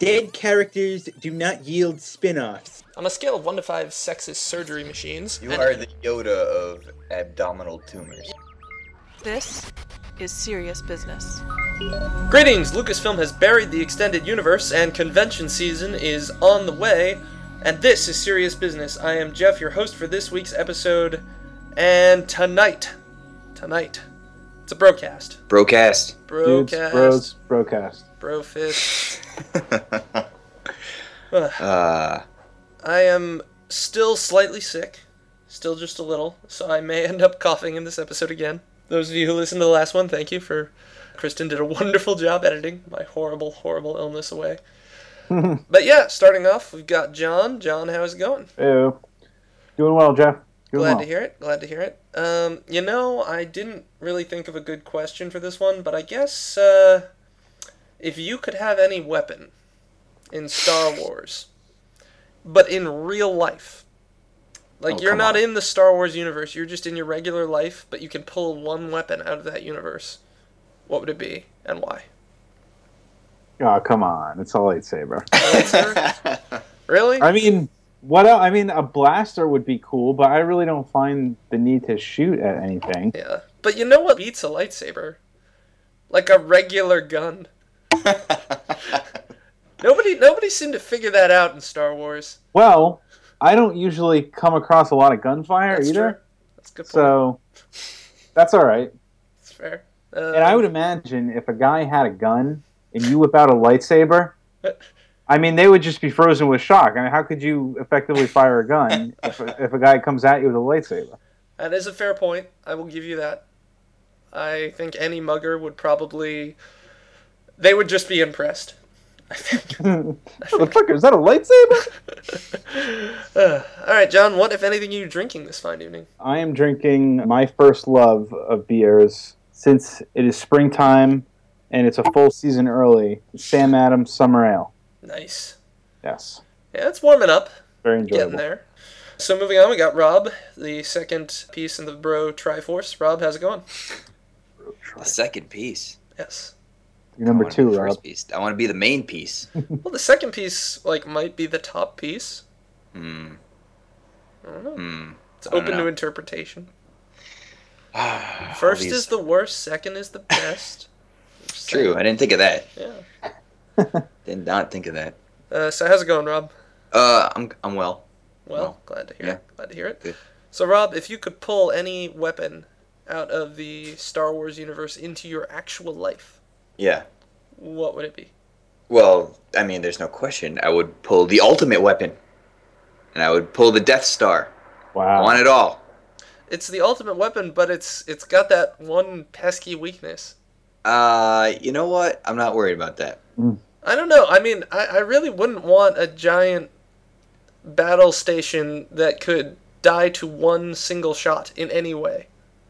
Dead characters do not yield spin offs. On a scale of 1 to 5 sexist surgery machines, You and- are the Yoda of abdominal tumors. This is serious business. Greetings! Lucasfilm has buried the extended universe, and convention season is on the way. And this is Serious Business. I am Jeff, your host for this week's episode. And tonight, tonight, it's a broadcast. Broadcast. Dudes, Broadcast. bros, broadcast. Brofist. uh, I am still slightly sick, still just a little, so I may end up coughing in this episode again. Those of you who listened to the last one, thank you for. Kristen did a wonderful job editing my horrible, horrible illness away. but yeah, starting off, we've got John. John, how's it going? Ew. Doing well, Jeff. Doing Glad well. to hear it. Glad to hear it. Um, you know, I didn't really think of a good question for this one, but I guess uh, if you could have any weapon in Star Wars, but in real life, like Oh, you're not on. in the Star Wars universe, you're just in your regular life, but you can pull one weapon out of that universe. What would it be and why? Oh, come on. It's a lightsaber. Lightsaber? really? I mean, what else? I mean, a blaster would be cool, but I really don't find the need to shoot at anything. Yeah. But you know what beats a lightsaber? Like a regular gun. Nobody nobody seemed to figure that out in Star Wars. Well, I don't usually come across a lot of gunfire That's either, true. That's good point. so that's all right. That's fair. Uh, And I would imagine if a guy had a gun and you whip out a lightsaber, I mean, they would just be frozen with shock. I mean, how could you effectively fire a gun if a, if a guy comes at you with a lightsaber? that is a fair point. I will give you that. I think any mugger would probably they would just be impressed. I think. what the fuck? Is that a lightsaber? Uh, all right, John. What, if anything, are you drinking this fine evening? I am drinking my first love of beers since it is springtime and it's a full season early. Sam Adams Summer Ale. Nice. Yes, Yeah, it's warming up. very enjoyable. Getting there. So moving on, we got Rob, the second piece in the Bro Triforce. Rob, how's it going? the second piece. Yes. You're number I two, the Rob. piece. I want to be the main piece. Well, the second piece like might be the top piece. Hmm. I don't know. Hmm. It's I don't open to interpretation. All First these- is the worst. Second is the best. true. I didn't think of that. Yeah. Did not think of that. Uh, so how's it going, Rob? Uh, I'm I'm well. Well, Well, glad to hear yeah. it. Glad to hear it. Good. So, Rob, if you could pull any weapon out of the Star Wars universe into your actual life, Yeah. what would it be? Well, I mean, there's no question. I would pull the ultimate weapon, and I would pull the Death Star. Wow. I Wow. want it all. It's the ultimate weapon, but it's it's got that one pesky weakness. Uh, you know what? I'm not worried about that. I don't know. I mean, I, I really wouldn't want a giant battle station that could die to one single shot in any way.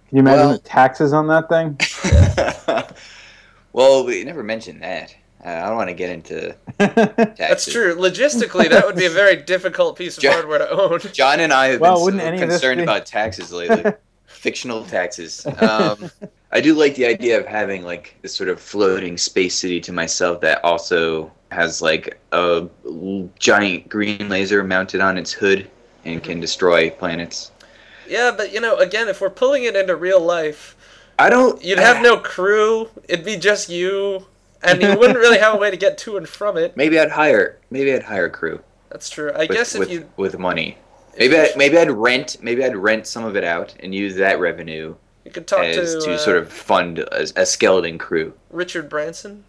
Can you imagine Well- the taxes on that thing? well, we never mentioned that. Uh, I don't want to get into That's taxes. true. Logistically, that would be a very difficult piece of Ja- hardware to own. John and I have Well, been so any of this concerned be- about taxes lately. Fictional taxes. Um, I do like the idea of having like this sort of floating space city to myself that also has like a giant green laser mounted on its hood and can destroy planets. Yeah, but you know, again, if we're pulling it into real life, I don't. you'd have no crew. It'd be just you, and you wouldn't really have a way to get to and from it. Maybe I'd hire. Maybe I'd hire a crew. That's true. I with, guess if with, you with money. Maybe I, maybe I'd rent maybe I'd rent some of it out and use that revenue you could talk as to, to uh, sort of fund a, a skeleton crew. Richard Branson,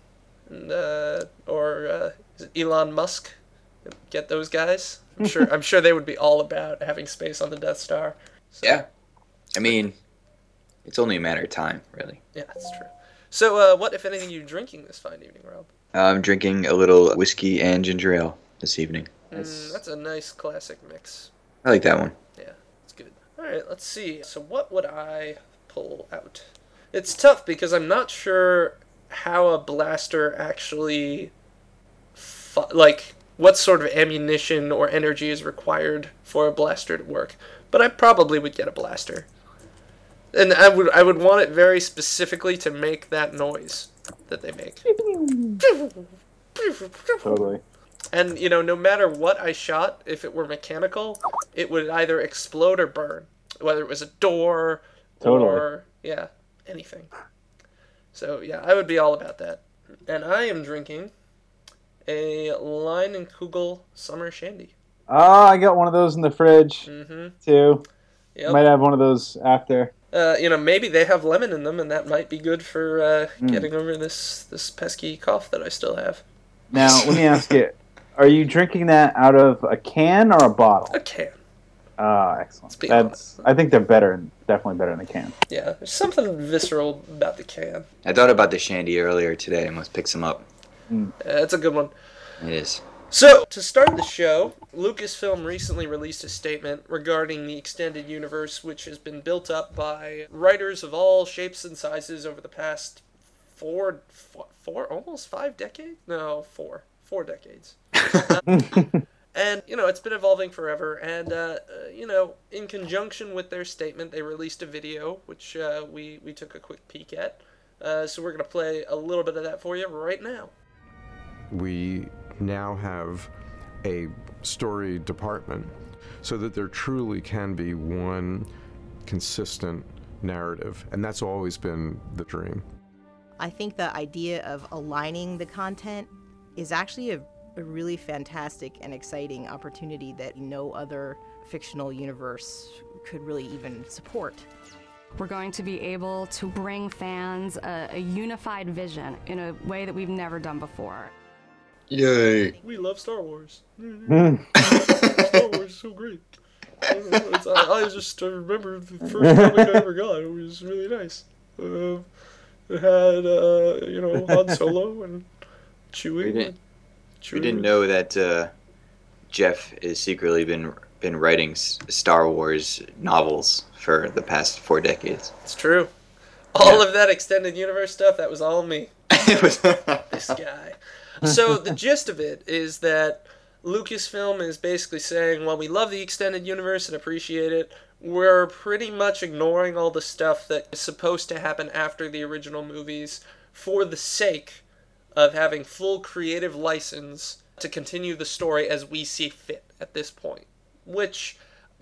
and, uh, or uh, Elon Musk, get those guys. I'm sure. I'm sure they would be all about having space on the Death Star. So, Yeah, I mean, it's only a matter of time, really. Yeah, that's true. So, uh, what, if anything, are you drinking this fine evening, Rob? I'm drinking a little whiskey and ginger ale this evening. Mm, that's a nice classic mix. I like that one. Yeah, it's good. All right, let's see. So, what would I pull out? It's tough because I'm not sure how a blaster actually, fu- like, what sort of ammunition or energy is required for a blaster to work. But I probably would get a blaster, and I would I would want it very specifically to make that noise that they make. Totally. And you know, no matter what I shot, if it were mechanical, it would either explode or burn. Whether it was a door Totally. or yeah, anything. So yeah, I would be all about that. And I am drinking a Leinenkugel Summer Shandy. Oh, I got one of those in the fridge Mm-hmm. too. Yep. Might have one of those after. Uh, you know, maybe they have lemon in them, and that might be good for uh, Mm. getting over this this pesky cough that I still have. Now, let me ask you: Are you drinking that out of a can or a bottle? A can. Ah, excellent. Let's be That's. I think they're better. Definitely better in a can. Yeah, there's something visceral about the can. I thought about the shandy earlier today. I must pick some up. Uh, it's a good one. It is. So, to start the show, Lucasfilm recently released a statement regarding the extended universe, which has been built up by writers of all shapes and sizes over the past four, four, four almost five decades? No, four. Four decades. And, you know, it's been evolving forever. And, uh, uh, you know, in conjunction with their statement, they released a video, which uh, we, we took a quick peek at. Uh, so we're going to play a little bit of that for you right now. we now have a story department so that there truly can be one consistent narrative. And that's always been the dream. I think the idea of aligning the content is actually a, a really fantastic and exciting opportunity that no other fictional universe could really even support. We're going to be able to bring fans a, a unified vision in a way that we've never done before. Yay. We love Star Wars. Mm. Star Wars is so great. I, know, it's- I, I just uh, remember the first comic I ever got. It was really nice. Uh, it had, uh, you know, Han Solo and Chewie. We didn't- Chewie We didn't know that uh, Jeff has secretly been been writing s- Star Wars novels for the past four decades. It's true. All Yeah. of that extended universe stuff, that was all me. it was this guy. So the gist of it is that Lucasfilm is basically saying, while we love the extended universe and appreciate it, we're pretty much ignoring all the stuff that is supposed to happen after the original movies for the sake of having full creative license to continue the story as we see fit at this point. Which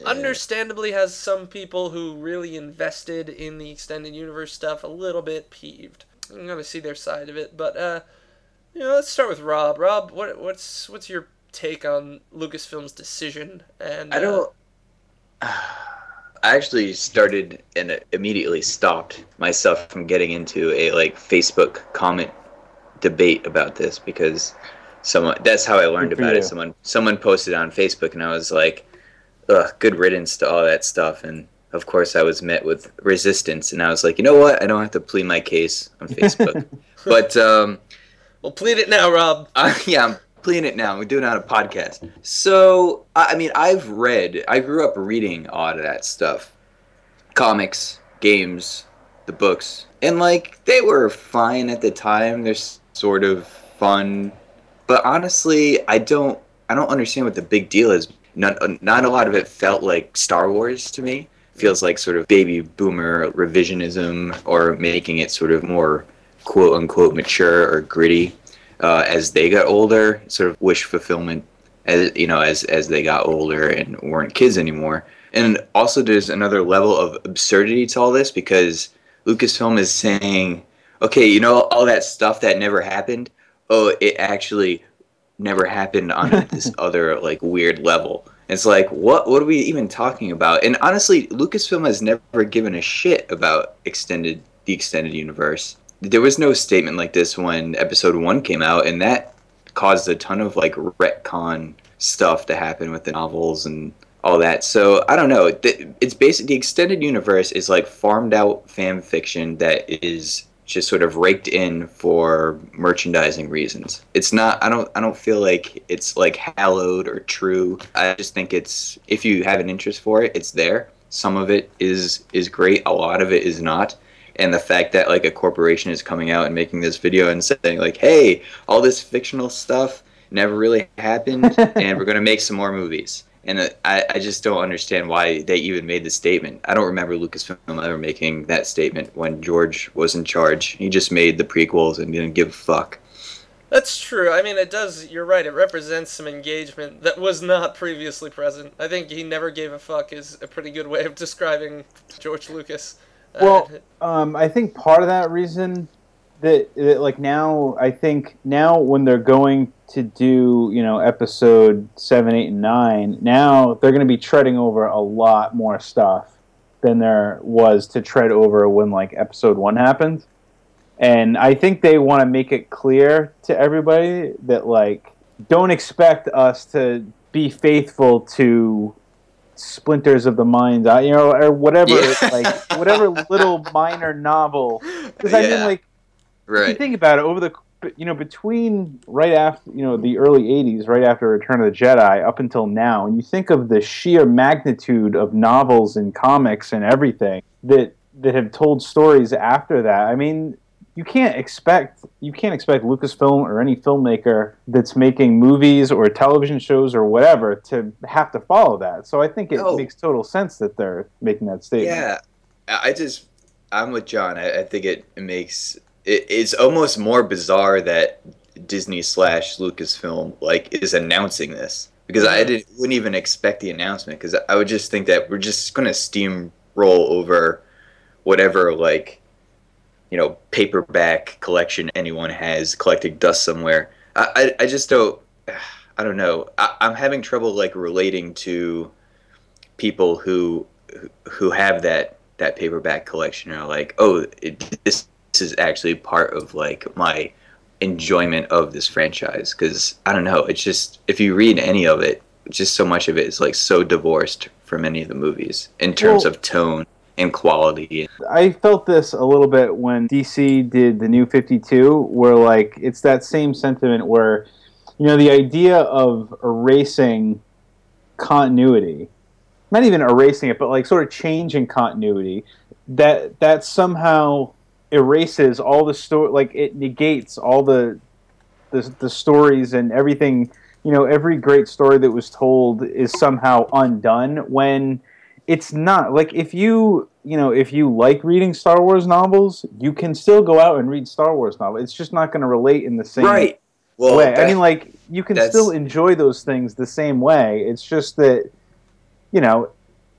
understandably has some people who really invested in the extended universe stuff a little bit peeved. I'm gonna see their side of it, but uh, you know, let's start with Rob. Rob, what what's what's your take on Lucasfilm's decision? And I uh, don't. I actually started and immediately stopped myself from getting into a like Facebook comment debate about this because someone that's how I learned Good for about it. Someone someone posted on Facebook and I was like, ugh, good riddance to all that stuff and of course I was met with resistance and I was like, you know what? I don't have to plead my case on Facebook. but um Well, plead it now, Rob. uh, yeah, I'm playing it now. We're doing it on a podcast. So, I mean, I've read, I grew up reading a lot of that stuff comics, games, the books. And, like, they were fine at the time. They're sort of fun. But honestly, I don't. I don't understand what the big deal is. Not, not a lot of it felt like Star Wars to me. Feels like sort of baby boomer revisionism or making it sort of more quote unquote mature or gritty uh, as they got older, sort of wish fulfillment as you know as as they got older and weren't kids anymore. And also, there's another level of absurdity to all this because Lucasfilm is saying, okay, you know all that stuff that never happened. Oh, it actually never happened on this other like weird level. It's like what what are we even talking about? And honestly, Lucasfilm has never given a shit about extended the extended universe. There was no statement like this when episode 1 came out and that caused a ton of like retcon stuff to happen with the novels and all that. So I don't know. It's basically the extended universe is like farmed out fan fiction that is just sort of raked in for merchandising reasons. It's not. I don't. I don't feel like it's like hallowed or true. I just think it's if you have an interest for it, it's there. Some of it is is great. A lot of it is not. And the fact that like a corporation is coming out and making this video and saying like, "Hey, all this fictional stuff never really happened, and we're gonna make some more movies." And uh, I, I just don't understand why they even made the statement. I don't remember Lucasfilm ever making that statement when George was in charge. He just made the prequels and didn't give a fuck. That's true. I mean, it does. You're right. It represents some engagement that was not previously present. I think he never gave a fuck is a pretty good way of describing George Lucas. Uh, Well, um, I think part of that reason that, that, like, now I think now when they're going to do, you know, episode seven, eight, and nine, now they're going to be treading over a lot more stuff than there was to tread over when like episode one happened. And I think they want to make it clear to everybody that like don't expect us to be faithful to splinters of the mind, uh, you know, or whatever, Yeah. like whatever little minor novel. Because I mean, Yeah. like, if you Right. think about it, over the you know between right after you know the early '80s, right after Return of the Jedi, up until now, and you think of the sheer magnitude of novels and comics and everything that that have told stories after that. I mean, you can't expect you can't expect Lucasfilm or any filmmaker that's making movies or television shows or whatever to have to follow that. So I think it No. makes total sense that they're making that statement. Yeah, I just I'm with John. I, I think it, it makes it, it's almost more bizarre that Disney slash Lucasfilm like is announcing this because I didn't wouldn't even expect the announcement because I would just think that we're just gonna steamroll over whatever like you know paperback collection anyone has collecting dust somewhere. I I, I just don't. I don't know. I, I'm having trouble like relating to people who who have that that paperback collection are like, oh, it, this, this is actually part of like my enjoyment of this franchise because I don't know. It's just if you read any of it, just so much of it is like so divorced from any of the movies in terms Well- of tone and quality. I felt this a little bit when DC did the new 52, where like it's that same sentiment where, you know, the idea of erasing continuity, not even erasing it, but like sort of changing continuity, that that somehow erases all the story, like it negates all the, the the stories and everything. You know, every great story that was told is somehow undone when it's not like if you you know if you like reading Star Wars novels, you can still go out and read Star Wars novels. It's just not going to relate in the same way. Right. Well, way. I mean, like you can still enjoy those things the same way. It's just that you know,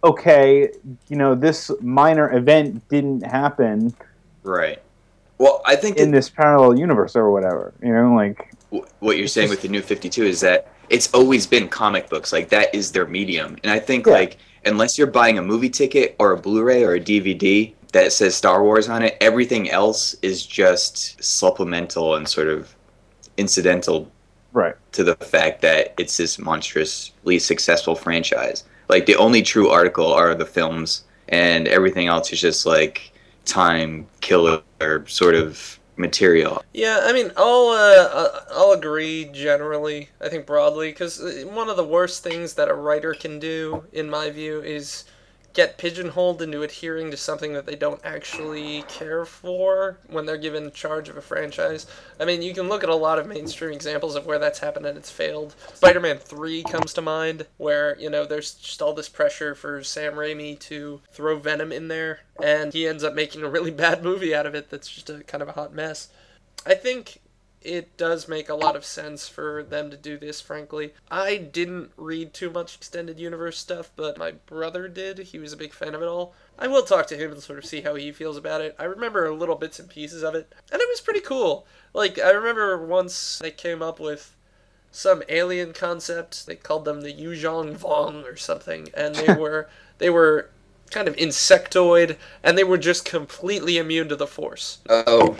okay, you know, this minor event didn't happen right. Well, I think in that this parallel universe or whatever. You know, like what you're saying with the new 52 is that it's always been comic books like that is their medium and i think Yeah. like unless you're buying a movie ticket or a blu-ray or a dvd that says star wars on it everything else is just supplemental and sort of incidental right. to the fact that it's this monstrously successful franchise like the only true article are the films and everything else is just like time killer sort of material Yeah, I mean, I'll uh, uh, I'll agree generally. I think broadly because one of the worst things that a writer can do, in my view, is get pigeonholed into adhering to something that they don't actually care for when they're given charge of a franchise. I mean, you can look at a lot of mainstream examples of where that's happened and it's failed. Spider-Man 3 comes to mind, where, you know, there's just all this pressure for Sam Raimi to throw Venom in there, and he ends up making a really bad movie out of it that's just a kind of a hot mess. I think it does make a lot of sense for them to do this, frankly. I didn't read too much extended universe stuff, but my brother did. He was a big fan of it all. I will talk to him and sort of see how he feels about it. I remember little bits and pieces of it, and it was pretty cool. Like, I remember once they came up with some alien concept. They called them the Yuuzhan Vong or something, and they were they were kind of insectoid, and they were just completely immune to the Force oh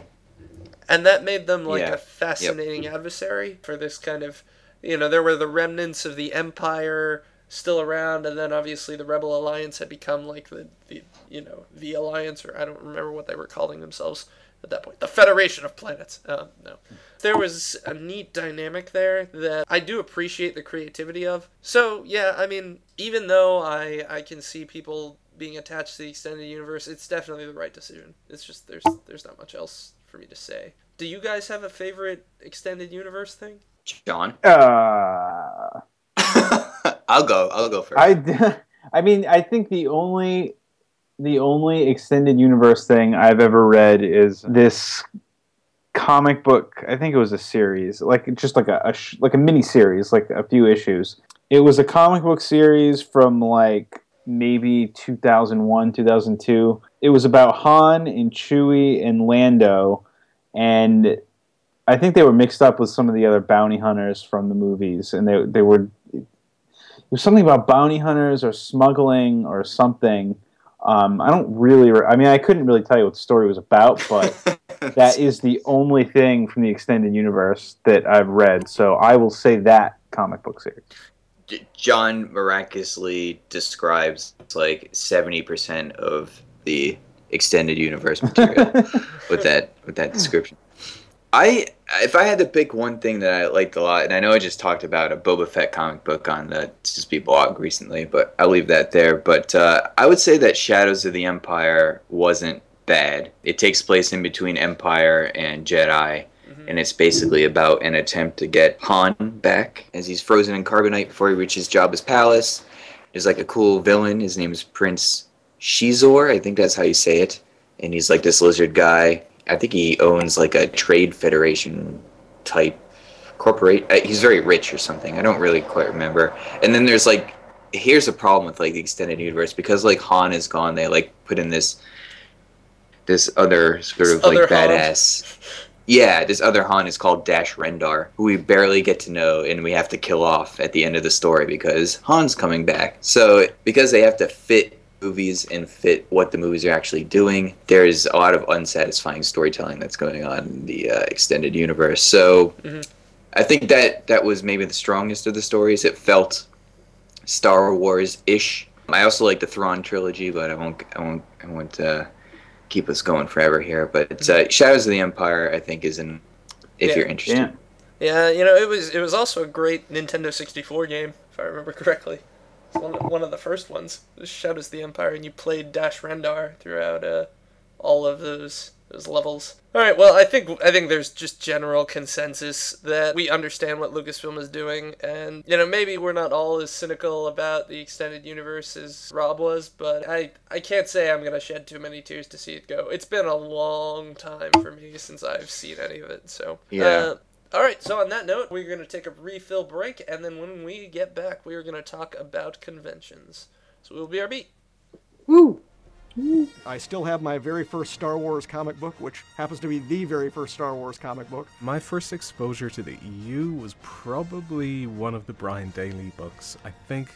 and that made them like Yeah. a fascinating adversary for this kind of you know there were the remnants of the empire still around and then obviously the rebel alliance had become like the, the you know the alliance or i don't remember what they were calling themselves at that point. The federation of planets. Um, no. There was a neat dynamic there that i do appreciate the creativity of. So yeah i mean even though i i can see people being attached to the extended universe it's definitely the right decision. It's just there's there's not much else for me to say do you guys have a favorite extended universe thing john Uh, I'll go. I'll go first. I, d- I mean, I think the only the only extended universe thing I've ever read is this comic book. I think it was a series, like just like a, a sh- like a mini series, like a few issues. It was a comic book series from like maybe 2001, 2002. It was about Han and Chewie and Lando, and I think they were mixed up with some of the other bounty hunters from the movies, and they they were. It was something about bounty hunters or smuggling or something. Um, I don't really. Re- I mean, I couldn't really tell you what the story was about, but that is the only thing from the extended universe that I've read. So I will say that comic book series. John miraculously describes like seventy percent of the extended universe material with that with that description. I if I had to pick one thing that I liked a lot, and I know I just talked about a Boba Fett comic book on the Just Be blog recently, but I'll leave that there. But uh, I would say that Shadows of the Empire wasn't bad. It takes place in between Empire and Jedi, and it's basically about an attempt to get Han back as he's frozen in carbonite before he reaches Jabba's palace. There's like a cool villain. His name is Prince Xizor. I think that's how you say it. And he's like this lizard guy. I think he owns like a trade federation type corporate. uh, He's very rich or something. I don't really quite remember. And then there's like, here's a problem with like the extended universe because like Han is gone. They like put in this this other sort This of like badass. Han. Yeah, this other Han is called Dash Rendar, who we barely get to know, and we have to kill off at the end of the story because Han's coming back. So, because they have to fit movies and fit what the movies are actually doing, there's a lot of unsatisfying storytelling that's going on in the uh, extended universe. So, I think that that was maybe the strongest of the stories. It felt Star Wars ish. I also like the Thrawn trilogy, but I won't. I won't. I won't uh, keep us going forever here. But it's, uh, Shadows of the Empire, I think, is in if Yeah. you're interested. Yeah. Yeah, you know, it was it was also a great Nintendo 64 game, if I remember correctly. It's one, one of the first ones. Was Shadows of the Empire, and you played Dash Rendar throughout uh, all of those those levels. All right, well, I think I think there's just general consensus that we understand what Lucasfilm is doing, and you know, maybe we're not all as cynical about the extended universe as Rob was, but I I can't say I'm gonna shed too many tears to see it go. It's been a long time for me since I've seen any of it, so Yeah. uh, all right, so on that note, we're going to take a refill break, and then when we get back, we are going to talk about conventions. So we'll be our beat. I still have my very first Star Wars comic book, which happens to be the very first Star Wars comic book. My first exposure to the EU was probably one of the Brian Daley books. I think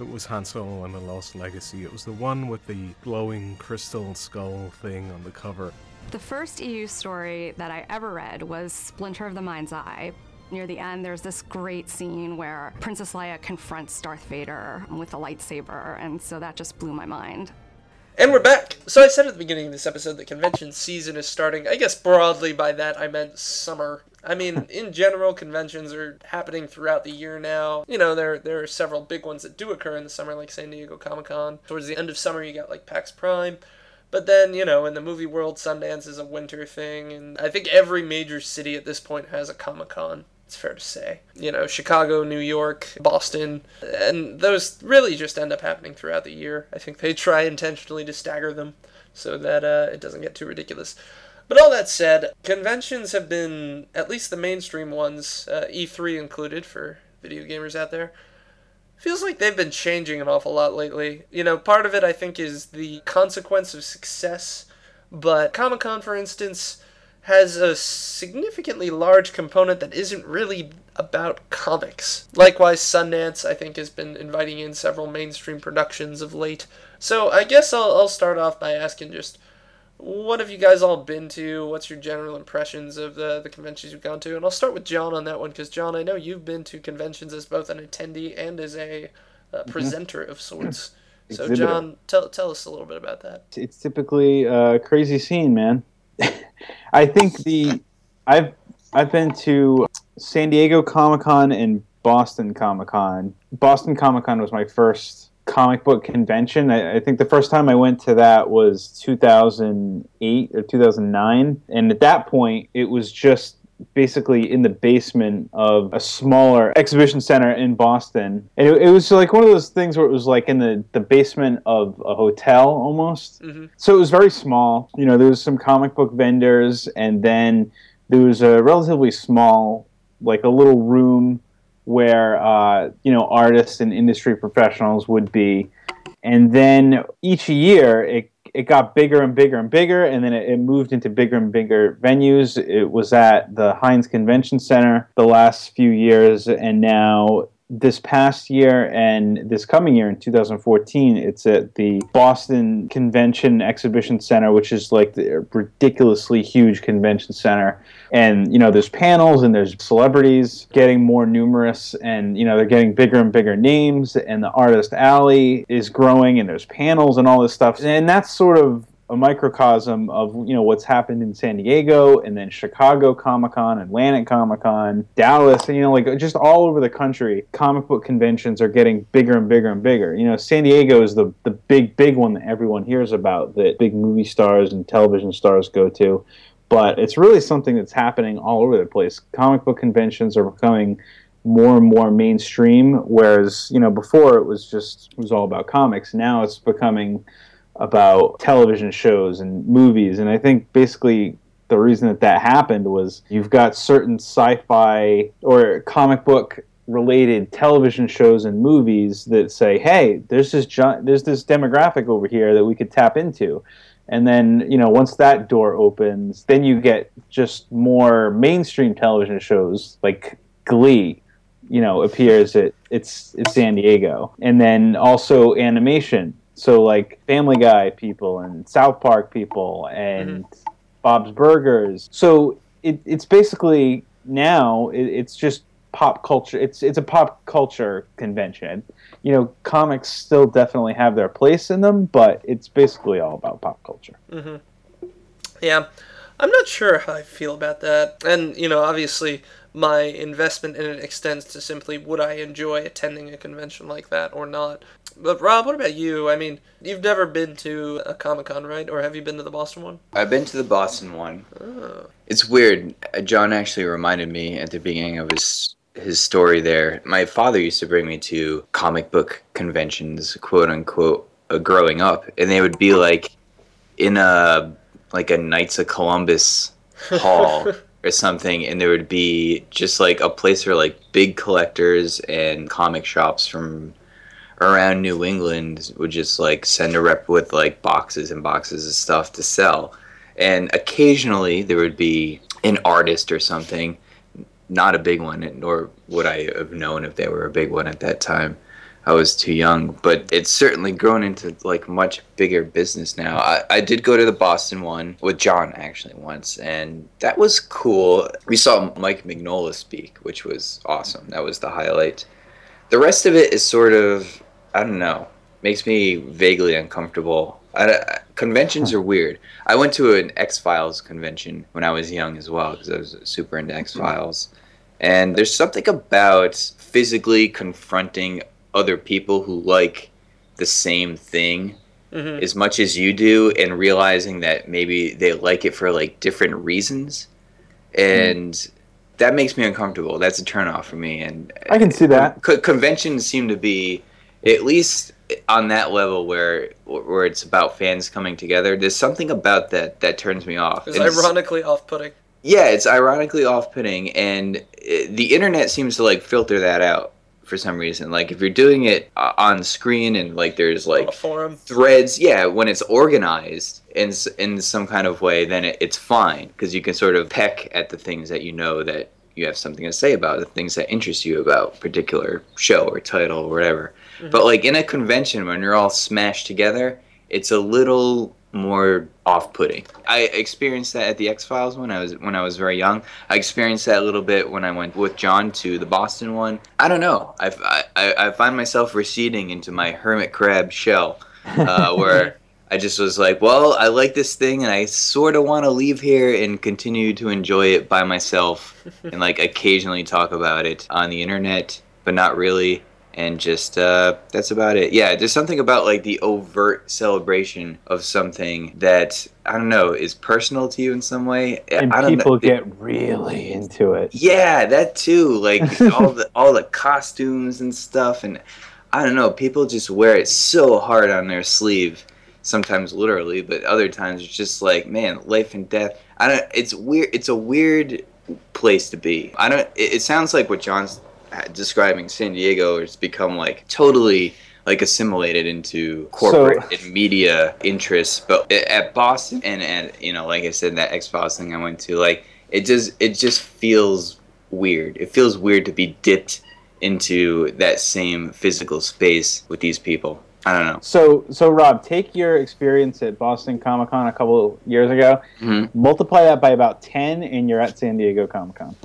it was Han Solo and the Lost Legacy. It was the one with the glowing crystal skull thing on the cover. The first EU story that I ever read was Splinter of the Mind's Eye. Near the end, there's this great scene where Princess Leia confronts Darth Vader with a lightsaber, and so that just blew my mind. And we're back. So I said at the beginning of this episode that convention season is starting. I guess broadly by that I meant summer. I mean, in general, conventions are happening throughout the year now. You know, there there are several big ones that do occur in the summer, like San Diego Comic Con. Towards the end of summer, you got like PAX Prime. But then, you know, in the movie world, Sundance is a winter thing, and I think every major city at this point has a Comic Con. It's fair to say. You know, Chicago, New York, Boston, and those really just end up happening throughout the year. I think they try intentionally to stagger them so that uh, it doesn't get too ridiculous. But all that said, conventions have been, at least the mainstream ones, uh, E3 included for video gamers out there, feels like they've been changing an awful lot lately. You know, part of it I think is the consequence of success, but Comic Con, for instance, has a significantly large component that isn't really about comics. Likewise, Sundance, I think, has been inviting in several mainstream productions of late. So I guess I'll, I'll start off by asking just what have you guys all been to? What's your general impressions of the, the conventions you've gone to? And I'll start with John on that one because, John, I know you've been to conventions as both an attendee and as a uh, presenter of sorts. So, Exhibitor. John, tell, tell us a little bit about that. it's typically a crazy scene, man. I think the I've I've been to San Diego Comic Con and Boston Comic Con. Boston Comic Con was my first comic book convention. I, I think the first time I went to that was 2008 or 2009, and at that point it was just basically in the basement of a smaller exhibition center in Boston. And it, it was like one of those things where it was like in the, the basement of a hotel almost. Mhm. So it was very small. You know, there was some comic book vendors and then there was a relatively small, like a little room where uh, you know artists and industry professionals would be, and then each year it it got bigger and bigger and bigger, and then it, it, moved into bigger and bigger venues. It was at the Hynes Convention Center the last few years, and now this past year and this coming year in 2014, it's at the Boston Convention Exhibition Center, which is like the ridiculously huge convention center. And, you know, there's panels and there's celebrities getting more numerous and, you know, they're getting bigger and bigger names. And the Artist Alley is growing and there's panels and all this stuff. And that's sort of a microcosm of you know what's happened in San Diego and then Chicago Comic Con, Atlantic Comic Con, Dallas, and you know like just all over the country, comic book conventions are getting bigger and bigger and bigger. You know, San Diego is the the big big one that everyone hears about that big movie stars and television stars go to. But it's really something that's happening all over the place. Comic book conventions are becoming more and more mainstream whereas you know before it was just it was all about comics now it's becoming about television shows and movies. And I think basically the reason that that happened was you've got certain sci-fi or comic book related television shows and movies that say, "Hey, there's this there's this demographic over here that we could tap into." And then, you know, once that door opens, then you get just more mainstream television shows like Glee, you know, appears at it's it's San Diego. And then also animation so like Family Guy people and South Park people and mm-hmm. Bob's Burgers. So it, it's basically now it, it's just pop culture. It's it's a pop culture convention. You know, comics still definitely have their place in them, but it's basically all about pop culture. Mm-hmm. Yeah, I'm not sure how I feel about that. And you know, obviously, my investment in it extends to simply would I enjoy attending a convention like that or not. But Rob, what about you? I mean, you've never been to a Comic Con, right? Or have you been to the Boston one? I've been to the Boston one. Oh. It's weird. John actually reminded me at the beginning of his his story there. My father used to bring me to comic book conventions, quote unquote, uh, growing up, and they would be like in a like a Knights of Columbus hall or something, and there would be just like a place for like big collectors and comic shops from around New England would just like send a rep with like boxes and boxes of stuff to sell. And occasionally there would be an artist or something, not a big one, nor would I have known if they were a big one at that time. I was too young, but it's certainly grown into like much bigger business now. I, I did go to the Boston one with John actually once, and that was cool. We saw Mike Mignola speak, which was awesome. That was the highlight. The rest of it is sort of I don't know. Makes me vaguely uncomfortable. I, conventions are weird. I went to an X Files convention when I was young as well because I was super into X Files. And there's something about physically confronting other people who like the same thing mm-hmm. as much as you do and realizing that maybe they like it for like different reasons. And mm. that makes me uncomfortable. That's a turnoff for me. And I can see that. conventions seem to be at least on that level where where it's about fans coming together there's something about that that turns me off. It's ironically off-putting. Yeah it's ironically off-putting and it, the internet seems to like filter that out for some reason. Like if you're doing it uh, on screen and like there's like forum. threads yeah when it's organized in in some kind of way then it, it's fine because you can sort of peck at the things that you know that you have something to say about the things that interest you about particular show or title or whatever Mm-hmm. But like in a convention when you're all smashed together, it's a little more off-putting. I experienced that at the X Files when I was when I was very young. I experienced that a little bit when I went with John to the Boston one. I don't know. I I, I find myself receding into my hermit crab shell, uh, where I just was like, well, I like this thing, and I sort of want to leave here and continue to enjoy it by myself, and like occasionally talk about it on the internet, but not really and just uh, that's about it. Yeah, there's something about like the overt celebration of something that I don't know is personal to you in some way. And people know. get really into it. Yeah, that too. Like all the all the costumes and stuff, and I don't know. People just wear it so hard on their sleeve sometimes literally, but other times it's just like, man, life and death. I don't. It's weird. It's a weird place to be. I don't. It, it sounds like what John's describing San Diego has become like totally like assimilated into corporate so, and media interests. But at Boston and and you know, like I said, that ex Boston thing I went to, like it just it just feels weird. It feels weird to be dipped into that same physical space with these people. I don't know. So, so Rob, take your experience at Boston Comic Con a couple years ago, mm-hmm. multiply that by about ten, and you're at San Diego Comic Con.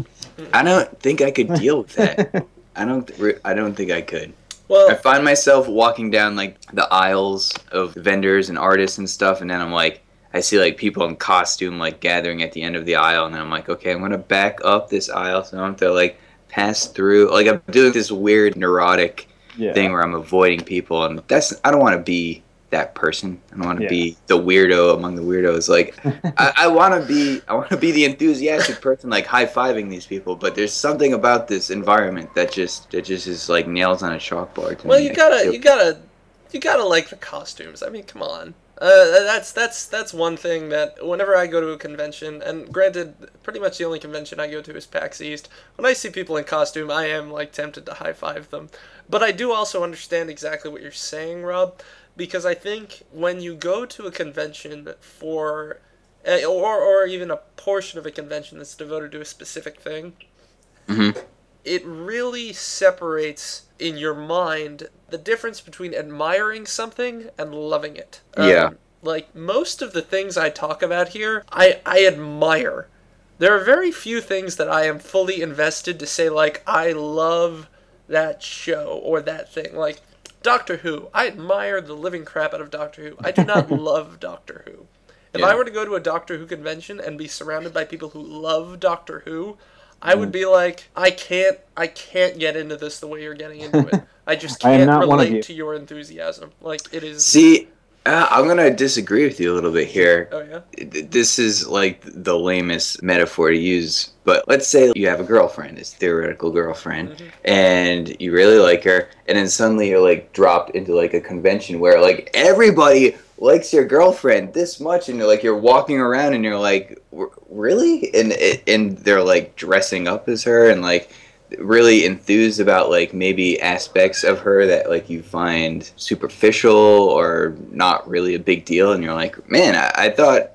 I don't think I could deal with that. I don't. I don't think I could. Well, I find myself walking down like the aisles of vendors and artists and stuff, and then I'm like, I see like people in costume like gathering at the end of the aisle, and then I'm like, okay, I'm gonna back up this aisle so I don't have to like pass through. Like I'm doing this weird neurotic yeah. thing where I'm avoiding people, and that's I don't want to be that person. I don't want to yeah. be the weirdo among the weirdos. Like I, I want to be I want to be the enthusiastic person, like high fiving these people. But there's something about this environment that just that just is like nails on a chalkboard. well, me. you gotta you gotta you gotta like the costumes. I mean, come on. Uh, that's that's that's one thing that whenever I go to a convention, and granted, pretty much the only convention I go to is PAX East. When I see people in costume, I am like tempted to high five them. But I do also understand exactly what you're saying, Rob, because I think when you go to a convention for, eh, or or even a portion of a convention that's devoted to a specific thing, mm-hmm. it really separates in your mind the difference between admiring something and loving it. Um, yeah. Like most of the things I talk about here, I, I admire. There are very few things that I am fully invested to say, like, I love that show or that thing. Like, Doctor Who. I admire the living crap out of Doctor Who. I do not love Doctor Who. If yeah. I were to go to a Doctor Who convention and be surrounded by people who love Doctor Who, I would be like, I can't, I can't get into this the way you're getting into it. I just can't relate you. to your enthusiasm. Like it is. See, uh, I'm gonna disagree with you a little bit here. Oh yeah. This is like the lamest metaphor to use, but let's say you have a girlfriend, this theoretical girlfriend, mm-hmm. and you really like her, and then suddenly you're like dropped into like a convention where like everybody likes your girlfriend this much and you're like you're walking around and you're like really and and they're like dressing up as her and like really enthused about like maybe aspects of her that like you find superficial or not really a big deal and you're like man I, I thought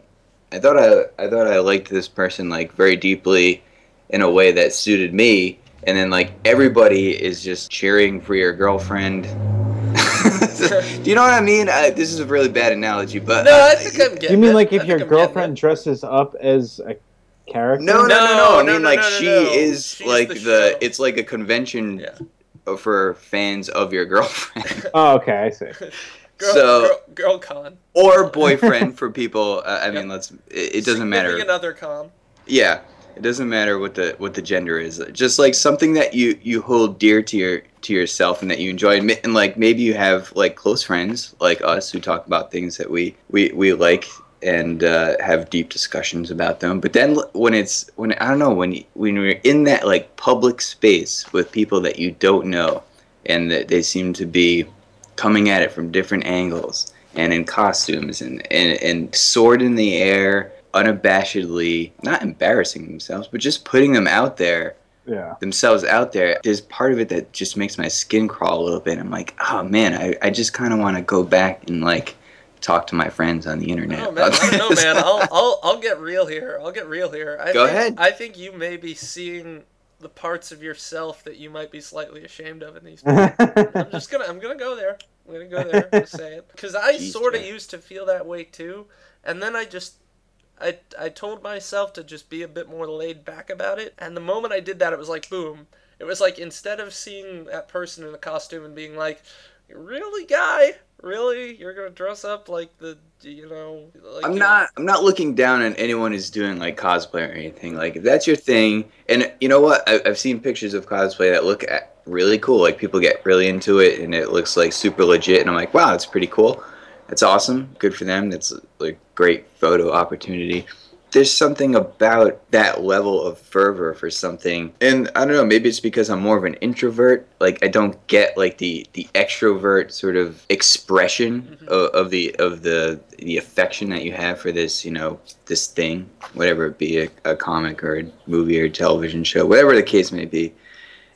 I thought I I thought I liked this person like very deeply in a way that suited me and then like everybody is just cheering for your girlfriend do you know what I mean? I, this is a really bad analogy, but no, I think I'm getting. You mean like if your girlfriend dresses up as a character? No, no, no, no. no I mean no, like no, she is She's like the, the it's like a convention yeah. for fans of your girlfriend. oh, okay, I see. Girl, so girl, girl, con or boyfriend for people. Uh, I mean, let's. It, it doesn't matter. Another con. Yeah, it doesn't matter what the what the gender is. Just like something that you you hold dear to your to yourself and that you enjoy, and, and like maybe you have like close friends like us who talk about things that we we we like and uh, have deep discussions about them. But then when it's when I don't know when you, when you're in that like public space with people that you don't know, and that they seem to be coming at it from different angles and in costumes and and, and sword in the air unabashedly not embarrassing themselves, but just putting them out there. Yeah. Themselves out there. There's part of it that just makes my skin crawl a little bit. I'm like, oh man, I, I just kind of want to go back and like talk to my friends on the internet. Oh man, I don't know, man. I'll, I'll I'll get real here. I'll get real here. I go think, ahead. I think you may be seeing the parts of yourself that you might be slightly ashamed of in these. I'm just gonna I'm gonna go there. I'm gonna go there and say it because I sort of used to feel that way too, and then I just I, I told myself to just be a bit more laid back about it. And the moment I did that, it was like, boom. It was like instead of seeing that person in a costume and being like, really, guy? Really? You're gonna dress up like the, you know? Like I'm not. I'm not looking down on anyone who's doing like cosplay or anything. Like if that's your thing, and you know what? I, I've seen pictures of cosplay that look at really cool. Like people get really into it, and it looks like super legit. And I'm like, wow, that's pretty cool. That's awesome. Good for them. That's like great photo opportunity. There's something about that level of fervor for something. And i don't know maybe it's because i'm more of an introvert. Like i don't get like the the extrovert sort of expression Mm-hmm. of, of the of the the affection that you have for this you know this thing whatever it be a, a comic or a movie or a television show whatever the case may be.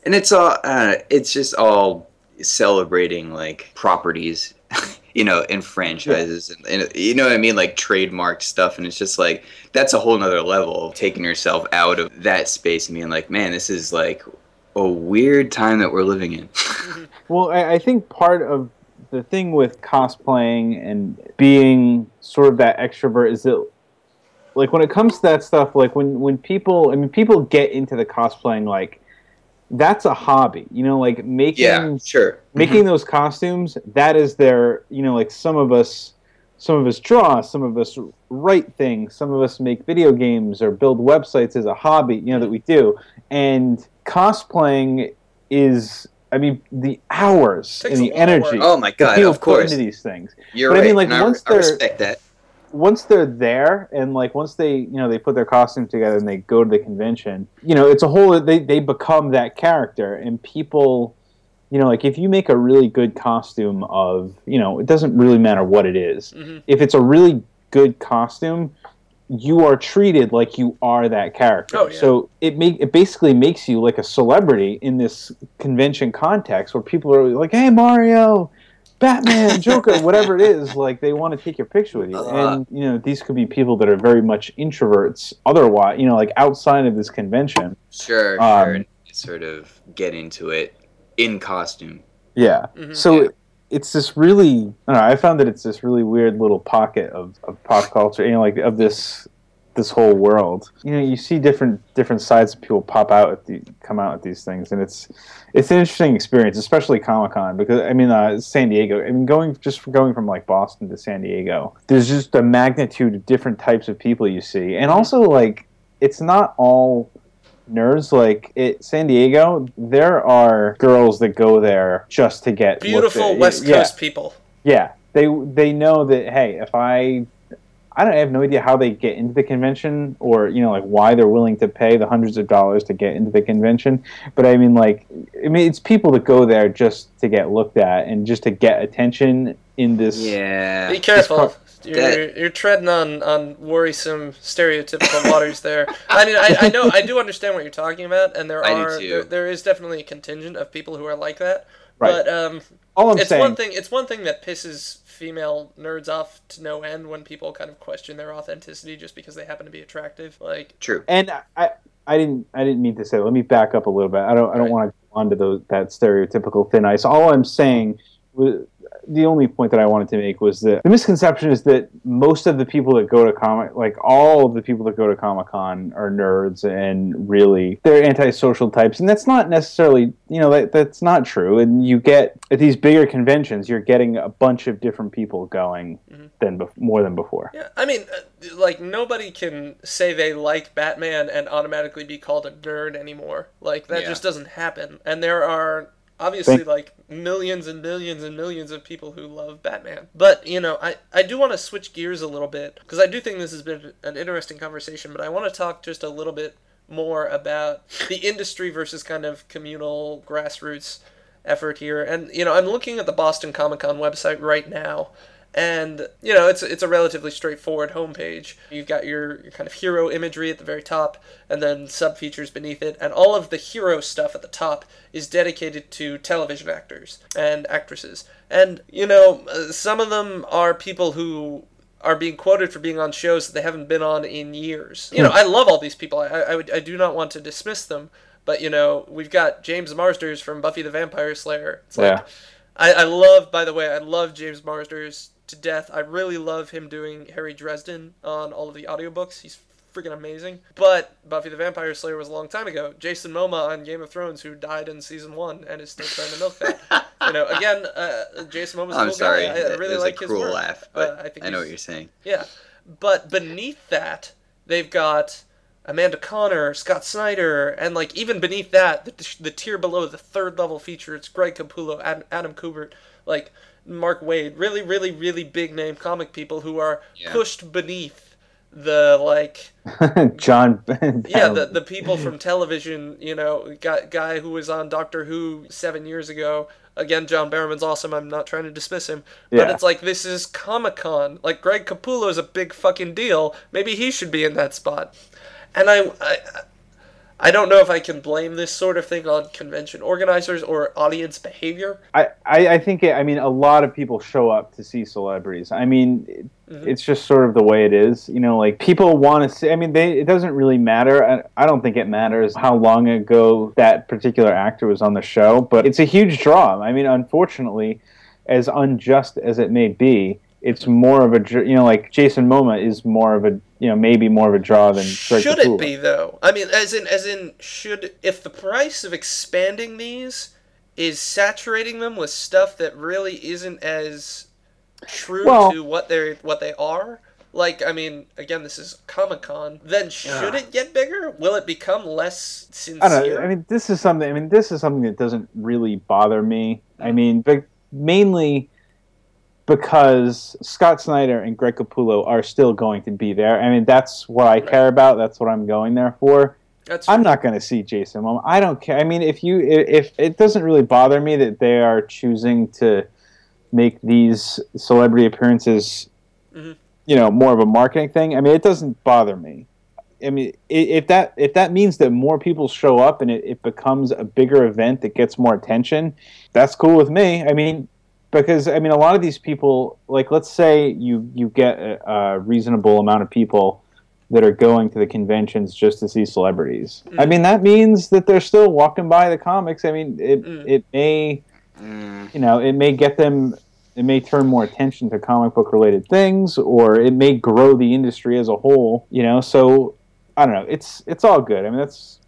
And it's all uh, it's just all celebrating like properties you know in franchises and, and you know what i mean? Like trademarked stuff and it's just like that's a whole nother level of taking yourself out of that space and being like man this is like a weird time that we're living in. Well, I, I think part of the thing with cosplaying and being sort of that extrovert is that, like, when it comes to that stuff, like when when people, I mean, people get into the cosplaying, like, that's a hobby, you know, like making yeah sure making mm-hmm. those costumes. That is their, you know, like some of us, some of us draw, some of us write things, some of us make video games or build websites as a hobby, you know, that we do, and cosplaying is. I mean, the hours and the energy. work. Oh my God, people of put course. into these things. you're But I mean, like, and I, once I they're- respect that Once they're there and like once they you know they put their costume together and they go to the convention, you know, it's a whole. They they become that character and people. You know, like if you make a really good costume of, you know, it doesn't really matter what it is. Mhm. If it's a really good costume, you are treated like you are that character. Oh, yeah. So it make it basically makes you like a celebrity in this convention context where people are like, "Hey, Mario, Batman, Joker, whatever it is." Like they want to take your picture with you, Uh. and you know these could be people that are very much introverts. Otherwise, you know, like outside of this convention. sure Um, sure and sort of get into it in costume Yeah. Mhm. So Yeah. it's this really. I, don't know, I found that it's this really weird little pocket of, of pop culture, you know, like of this this whole world. You know, you see different different sides of people pop out at the come out at these things, and it's it's an interesting experience, especially Comic Con because I mean uh, San Diego. I mean going just from going from like Boston to San Diego, there's just a magnitude of different types of people you see, and also like it's not all nerds like it San Diego there are girls that go there just to get Beautiful. West yeah, Coast people. yeah they they know that hey if i i don't I have no idea how they get into the convention or you know like why they're willing to pay the hundreds of dollars to get into the convention but i mean like i mean it's people that go there just to get looked at and just to get attention in this yeah Be careful. pro- You're, you're treading on, on worrisome stereotypical waters there. I mean, I, I know I do understand what you're talking about, and there I do are too. there, there is definitely a contingent of people who are like that. Right. But um, all i'm it's saying one thing. It's one thing that pisses female nerds off to no end when people kind of question their authenticity just because they happen to be attractive. Like, true and I, I didn't I didn't mean to say. Let me back up a little bit. I don't I don't Right. want to go onto those that stereotypical thin ice. All I'm saying was the only point that I wanted to make was that the misconception is that most of the people that go to comic like all of the people that go to Comic Con are nerds and really they're antisocial types, and that's not necessarily you know that that's not true. And you get at these bigger conventions, you're getting a bunch of different people going Mhm. than bef- more than before. yeah, I mean, uh, like nobody can say they like Batman and automatically be called a nerd anymore. Like that Yeah. just doesn't happen. And there are obviously Thank- like millions and millions and millions of people who love Batman. But you know, I I do want to switch gears a little bit because I do think this has been an interesting conversation. But I want to talk just a little bit more about the industry versus kind of communal grassroots effort here. And you know, I'm looking at the Boston Comic Con website right now. And you know, it's it's a relatively straightforward homepage. You've got your, your kind of hero imagery at the very top, and then sub features beneath it, and all of the hero stuff at the top is dedicated to television actors and actresses. And you know, uh, some of them are people who are being quoted for being on shows that they haven't been on in years. You know, I love all these people. I I, would, I do not want to dismiss them, but you know, we've got James Marsters from Buffy the Vampire Slayer. It's like, Yeah. I, I love, by the way, I love James Marsters to death. I really love him doing Harry Dresden on all of the audiobooks. He's freaking amazing. But Buffy the Vampire Slayer was a long time ago. Jason Momoa on Game of Thrones, who died in season one and is still trying to milk that. you know, again, uh, Jason Momoa's a I'm cool sorry guy. I, really like his cruel work. laugh Uh, but I, think I know what you're saying yeah. But beneath that, they've got Amanda Conner, Scott Snyder, and like even beneath that, the, the tier below the third level feature, it's Greg Capullo, Adam, Adam Kubert, like Mark Waid, really, really, really big name comic people who are Yeah. pushed beneath the like John. yeah the the people from television you know guy, guy who was on Doctor Who seven years ago again John Barrowman's awesome I'm not trying to dismiss him but Yeah. it's like this is Comic Con like Greg Capullo is a big fucking deal maybe he should be in that spot and I, I I don't know if I can blame this sort of thing on convention organizers or audience behavior I, I, I think it, I mean a lot of people show up to see celebrities. I mean, Mhm. it's just sort of the way it is. You know, like people want to see. I mean, they, it doesn't really matter. I, I don't think it matters how long ago that particular actor was on the show, but it's a huge draw. I mean, unfortunately, as unjust as it may be, it's more of a you know like Jason Momoa is more of a you know maybe more of a draw than Greg should Capullo. it be though? I mean, as in, as in, should if the price of expanding these is saturating them with stuff that really isn't as true Well- to what they are what they are? Like, I mean, again, this is Comic Con. Then should Yeah. it get bigger? Will it become less sincere? I don't know. I mean, this is something. I mean, this is something that doesn't really bother me. I mean, but mainly because Scott Snyder and Greg Capullo are still going to be there. I mean, that's what I care about. That's what I'm going there for. That's I'm not going to see Jason Momoa. I don't care. I mean, if you if, if it doesn't really bother me that they are choosing to make these celebrity appearances, Mhm. you know, more of a marketing thing. I mean, it doesn't bother me. I mean, if that if that means that more people show up and it, it becomes a bigger event that gets more attention, that's cool with me. I mean, because I mean, a lot of these people, like, let's say you you get a, a reasonable amount of people that are going to the conventions just to see celebrities. I mm. mean, that means that they're still walking by the comics. I mean, it mm. it may, mm. you know, it may get them. It may turn more attention to comic book related things, or it may grow the industry as a whole. You know, so I don't know. It's it's all good. I mean, that's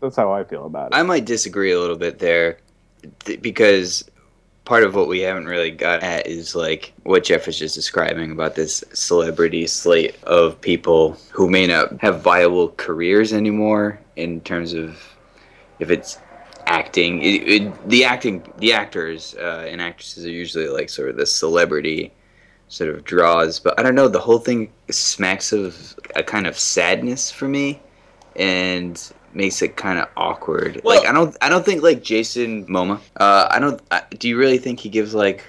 that's how I feel about it. I might disagree a little bit there th- because part of what we haven't really got at is like what Jeff was just describing about this celebrity slate of people who may not have viable careers anymore in terms of if it's acting. It, it, the acting the actors uh, and actresses are usually like sort of the celebrity sort of draws but i don't know the whole thing smacks of a kind of sadness for me. And makes it kind of awkward. Well- like I don't, I don't think like Jason Momoa. Uh, I don't. I, do you really think he gives like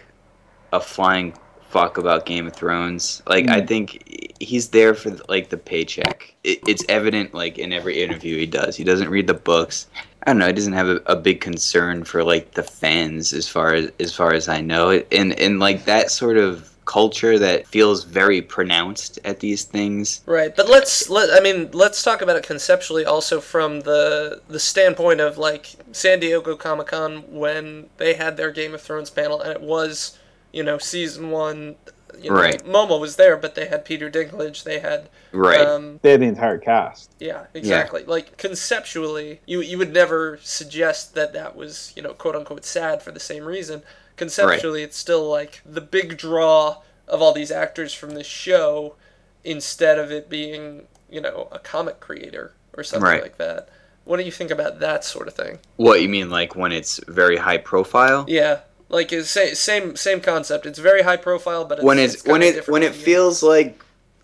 a flying fuck about Game of Thrones? Like I Mm. think he's there for like the paycheck. It, it's evident like in every interview he does. He doesn't read the books. I don't know. He doesn't have a, a big concern for like the fans as far as as far as I know. And and like that sort of culture that feels very pronounced at these things. Right, but let's let I mean let's talk about it conceptually also from the the standpoint of like San Diego Comic Con when they had their Game of Thrones panel and it was you know season one. You know, Right. Momo was there, but they had Peter Dinklage. They had Right. Um, they had the entire cast. yeah, exactly. Like conceptually, you you would never suggest that that was you know quote unquote sad for the same reason. Conceptually, it's still like the big draw of all these actors from this show, instead of it being you know a comic creator or something Right. like that. What do you think about that sort of thing? What you mean, like when it's very high profile? Yeah, like it's sa- same same concept. It's very high profile, but it's, when it's, kinda when it when it feels like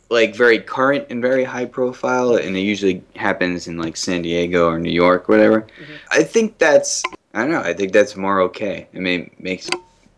like very current and very high profile, and it usually happens in like San Diego or New York, whatever. Mm-hmm. I think that's I don't know. I think that's more okay. It may makes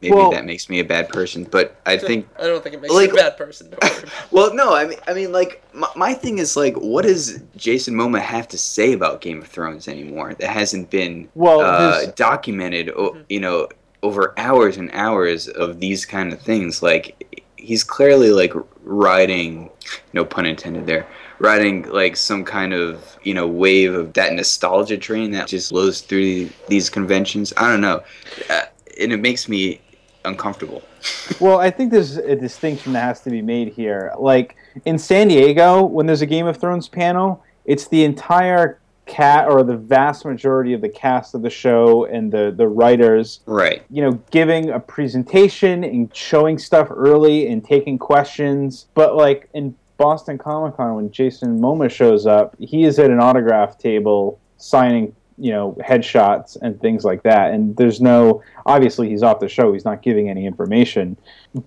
maybe Well- that makes me a bad person, but I think I don't think it makes like- you a bad person. Don't worry about it. Well, no, I mean, I mean, like my, my thing is like, what does Jason Momoa have to say about Game of Thrones anymore that hasn't been Well, uh, his- documented? o You know, over hours and hours of these kind of things. Like he's clearly like riding, no pun intended there, riding like some kind of you know wave of that nostalgia train that just blows through these conventions. I don't know, uh, and it makes me uncomfortable. well, I think there's a distinction that has to be made here. Like in San Diego, when there's a Game of Thrones panel, it's the entire cat or the vast majority of the cast of the show and the the writers Right. you know, giving a presentation and showing stuff early and taking questions. But like in Boston Comic Con, when Jason Momoa shows up, he is at an autograph table signing you know headshots and things like that. And there's no obviously he's off the show. He's not giving any information.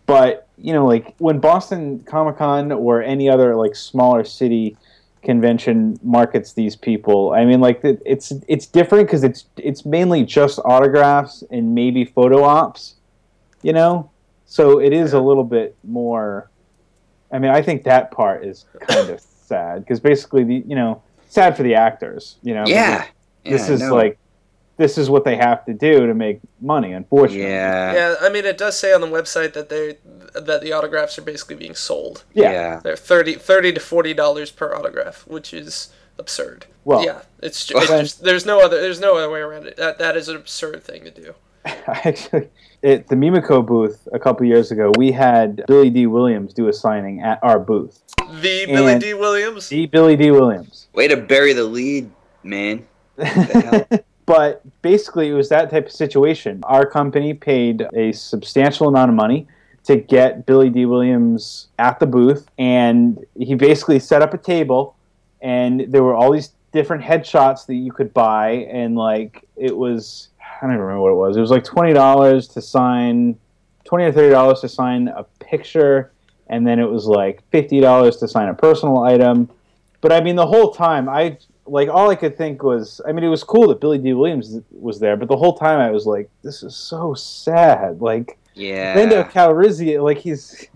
But you know like when boston comic-con or any other like smaller city convention markets these people i mean like it's it's different because it's it's mainly just autographs and maybe photo ops you know? So it is a little bit more i mean i think that part is kind of sad because basically the you know sad for the actors you know Yeah. this Yeah, is no. like this is what they have to do to make money unfortunately Yeah. Yeah, I mean, it does say on the website that they that the autographs are basically being sold. Yeah. Yeah. They're 30, 30 to forty dollars per autograph, which is absurd. Well- yeah, it's, ju- it's just there's no other there's no other way around it. That that is an absurd thing to do. actually at the mimoco booth a couple years ago we had billy dee Williams do a signing at our booth. The Billy Dee Williams. the billy dee Williams. Way to bury the lead, man. but basically it was that type of situation. Our company paid a substantial amount of money to get billy dee Williams at the booth and he basically set up a table and there were all these different headshots that you could buy and like it was i don't even remember what it was. It was like $20 to sign 20 or 30 dollars to sign a picture and then it was like 50 dollars to sign a personal item. But i mean the whole time i like all i could think was i mean it was cool that billy dee Williams was there but the whole time i was like this is so sad. Like Yeah. Lando Calrissian, like he's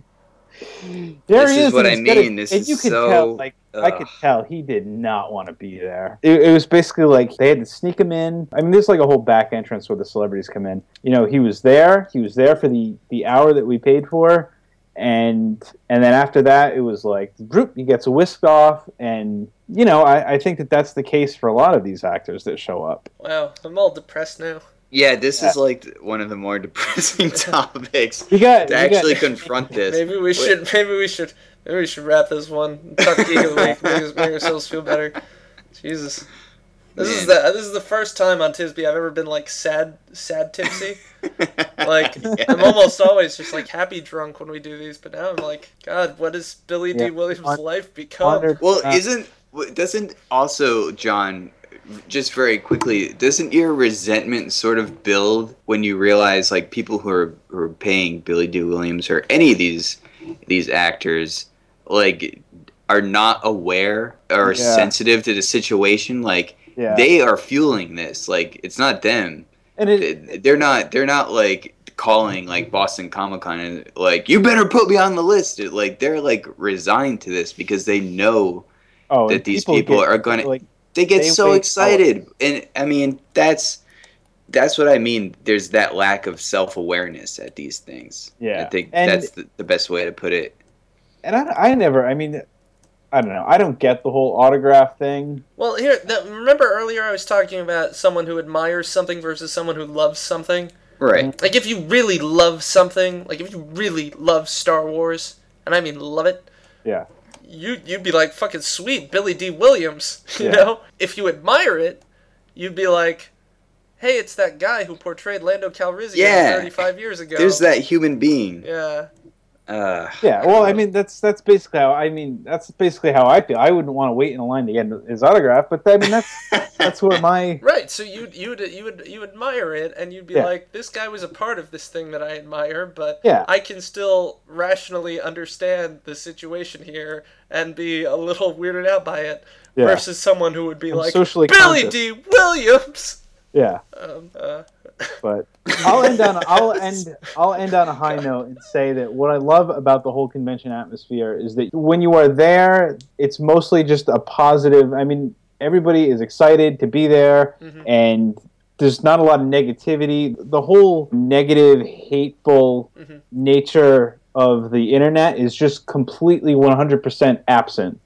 Mm. there This he is is. what I he's got a- mean. This and is you could so- tell, like I could tell he did not want to be there. It, it was basically like they had to sneak him in. I mean, there's like a whole back entrance where the celebrities come in. You know, he was there. He was there for the the hour that we paid for, and and then after that, it was like droop. He gets whisked off, and you know, I, I think that that's the case for a lot of these actors that show up. Wow, I'm all depressed now. Yeah, this is like one of the more depressing topics You got to you got- actually confront this. Maybe we should. Maybe we should. Maybe we should wrap this one. Talk geek of the week. Make, us- make ourselves feel better. Jesus. This is the this is the first time on Tisby I've ever been like sad sad tipsy. Like I'm almost always just like happy drunk when we do these, but now I'm like, God, what has Billy Dee Williams' On- life become? Well, Uh, isn't w- doesn't also John just very quickly doesn't your resentment sort of build when you realize like people who are who are paying Billy Dee Williams or any of these these actors like are not aware or Yeah. sensitive to the situation like Yeah. they are fueling this like it's not them and it, They- they're not they're not like calling like Boston Comic Con and like you better put me on the list It- like they're like resigned to this because they know oh, that these people get, are gonna like they get they so wait excited and i mean that's that's what i mean there's that lack of self-awareness at these things Yeah. i think And- that's the, the best way to put it and I, I never. I mean, I don't know. I don't get the whole autograph thing. Well, here, the, remember earlier I was talking about someone who admires something versus someone who loves something. right mm-hmm. Like if you really love something, like if you really love Star Wars, and I mean love it, Yeah. You you'd be like fucking sweet Billy Dee Williams, you Yeah. know. If you admire it, you'd be like, hey, it's that guy who portrayed Lando Calrissian Yeah. 35 years ago. there's that human being Yeah. Uh Yeah, well, I mean that's that's basically how I mean that's basically how I feel. I wouldn't want to wait in a line to get his autograph, but I mean that's that's where my Right, so you you would you would you admire it, and you'd be Yeah. like, "This guy was a part of this thing that I admire, but Yeah. I can still rationally understand the situation here and be a little weirded out by it." Yeah. Versus someone who would be I'm like, socially "Billy conscious." Dee Williams." yeah. Um, uh, But I'll end on I'll end I'll end on a high note and say that what I love about the whole convention atmosphere is that when you are there, it's mostly just a positive. I mean, everybody is excited to be there, mm-hmm. and there's not a lot of negativity. The whole negative, hateful mm-hmm. nature of the internet is just completely 100% absent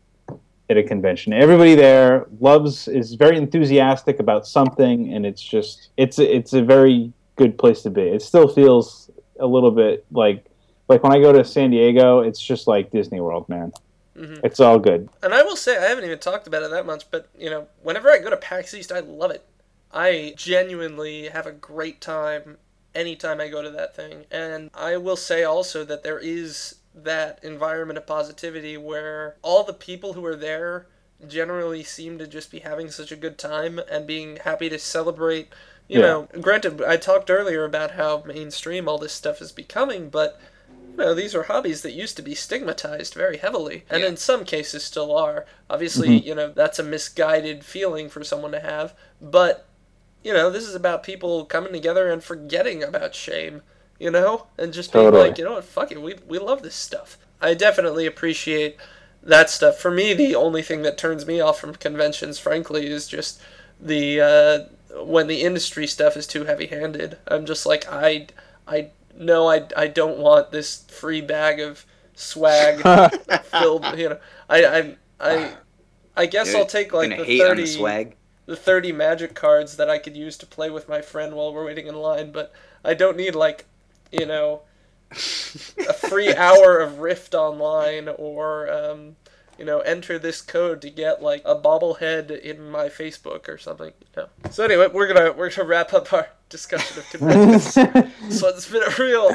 at a convention. Everybody there loves is very enthusiastic about something, and it's just it's it's a very good place to be. It still feels a little bit like like when I go to San Diego, it's just like Disney World, man. Mhm. It's all good. And I will say, I haven't even talked about it that much, but you know, whenever I go to PAX East, I love it. I genuinely have a great time anytime I go to that thing. And I will say also that there is that environment of positivity where all the people who are there generally seem to just be having such a good time and being happy to celebrate. You Yeah. know, granted, I talked earlier about how mainstream all this stuff is becoming, but you know, these are hobbies that used to be stigmatized very heavily, and in some cases still are. Obviously, Mhm. you know, that's a misguided feeling for someone to have, but you know, this is about people coming together and forgetting about shame, you know, and just being like, you know what, fuck it, we we love this stuff. I definitely appreciate that stuff. For me, the only thing that turns me off from conventions, frankly, is just the uh, when the industry stuff is too heavy-handed. I'm just like, I, I no, I, I don't want this free bag of swag filled. You know, I, I, I, I guess You're I'll take like gonna the hate on thirty the swag? the 30 magic cards that I could use to play with my friend while we're waiting in line, but I don't need like, you know, a free hour of Rift online or um, you know, enter this code to get like a bobblehead in my Facebook or something. You know. So anyway, we're gonna we're gonna wrap up our discussion of conventions. so it's been a real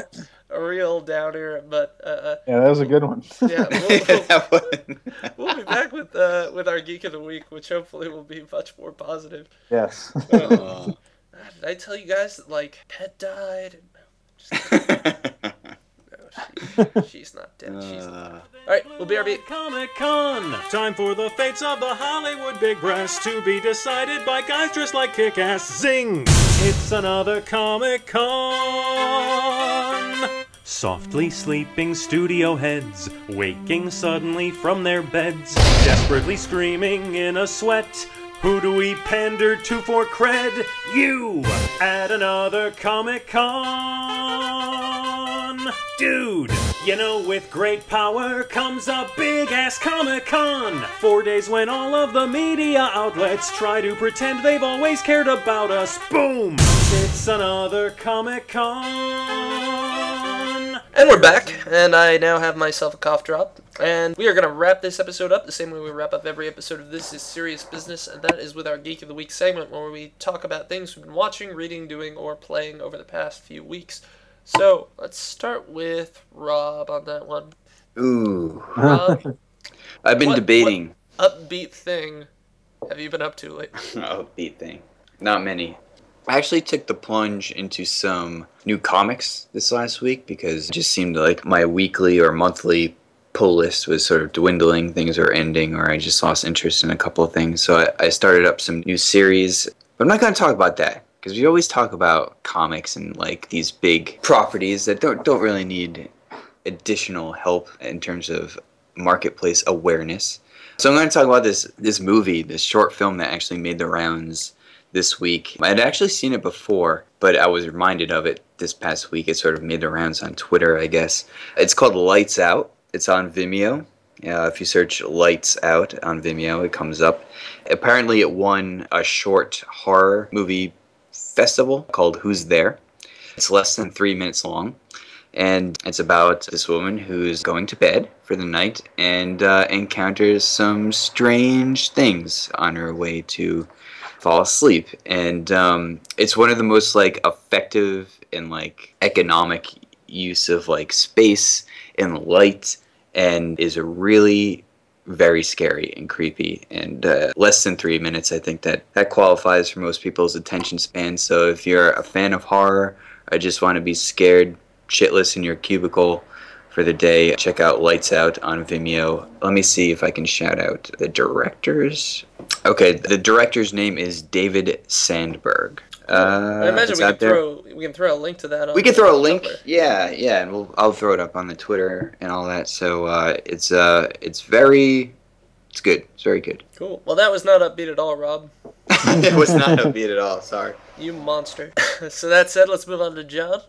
a real downer, but uh, Yeah, that was a good one. yeah, we'll, we'll, we'll be back with uh, with our geek of the week, which hopefully will be much more positive. Yes. Uh, did I tell you guys that like pet died? No, she, she's not dead. She's alive. Uh. All right, we'll be RB. Comic Con. Time for the fates of the Hollywood big brass to be decided by guys dressed like kick ass. Zing! It's another Comic Con. Softly sleeping studio heads, waking suddenly from their beds, desperately screaming in a sweat. Who do we pander to for cred? You! At another Comic Con! Dude! You know, with great power comes a big ass Comic Con! Four days when all of the media outlets try to pretend they've always cared about us. Boom! It's another Comic Con! And we're back, and I now have myself a cough drop. And we are going to wrap this episode up the same way we wrap up every episode of This Is Serious Business, and that is with our Geek of the Week segment where we talk about things we've been watching, reading, doing, or playing over the past few weeks. So let's start with Rob on that one. Ooh. Rob, I've been what- debating. what upbeat thing have you been up to lately? Upbeat thing. Not many. I actually took the plunge into some new comics this last week because it just seemed like my weekly or monthly pull list was sort of dwindling. Things were ending, or I just lost interest in a couple of things. So I, I started up some new series. But I'm not going to talk about that because we always talk about comics and like these big properties that don't don't really need additional help in terms of marketplace awareness. So I'm going to talk about this this movie, this short film that actually made the rounds this week. I'd actually seen it before, but I was reminded of it this past week. It sort of made the rounds on Twitter, I guess. It's called Lights Out. It's on Vimeo. Uh, if you search Lights Out on Vimeo, it comes up. Apparently, it won a short horror movie festival called Who's There. It's less than three minutes long and it's about this woman who's going to bed for the night and uh, encounters some strange things on her way to fall asleep. And um, it's one of the most like effective and like economic use of like space and light and is a really very scary and creepy. And uh, less than three minutes i think that that qualifies for most people's attention span. So if you're a fan of horror i just want to be scared shitless in your cubicle for the day check out lights out on vimeo let me see if i can shout out the directors okay the director's name is david sandberg uh, I imagine we can there. throw we can throw a link to that. On We can throw a link. Yeah, yeah, and we'll I'll throw it up on the Twitter and all that. So uh, it's uh it's very it's good. It's very good. Cool. Well, that was not upbeat at all, Rob. it was not upbeat at all. Sorry. You monster. so that said, let's move on to John.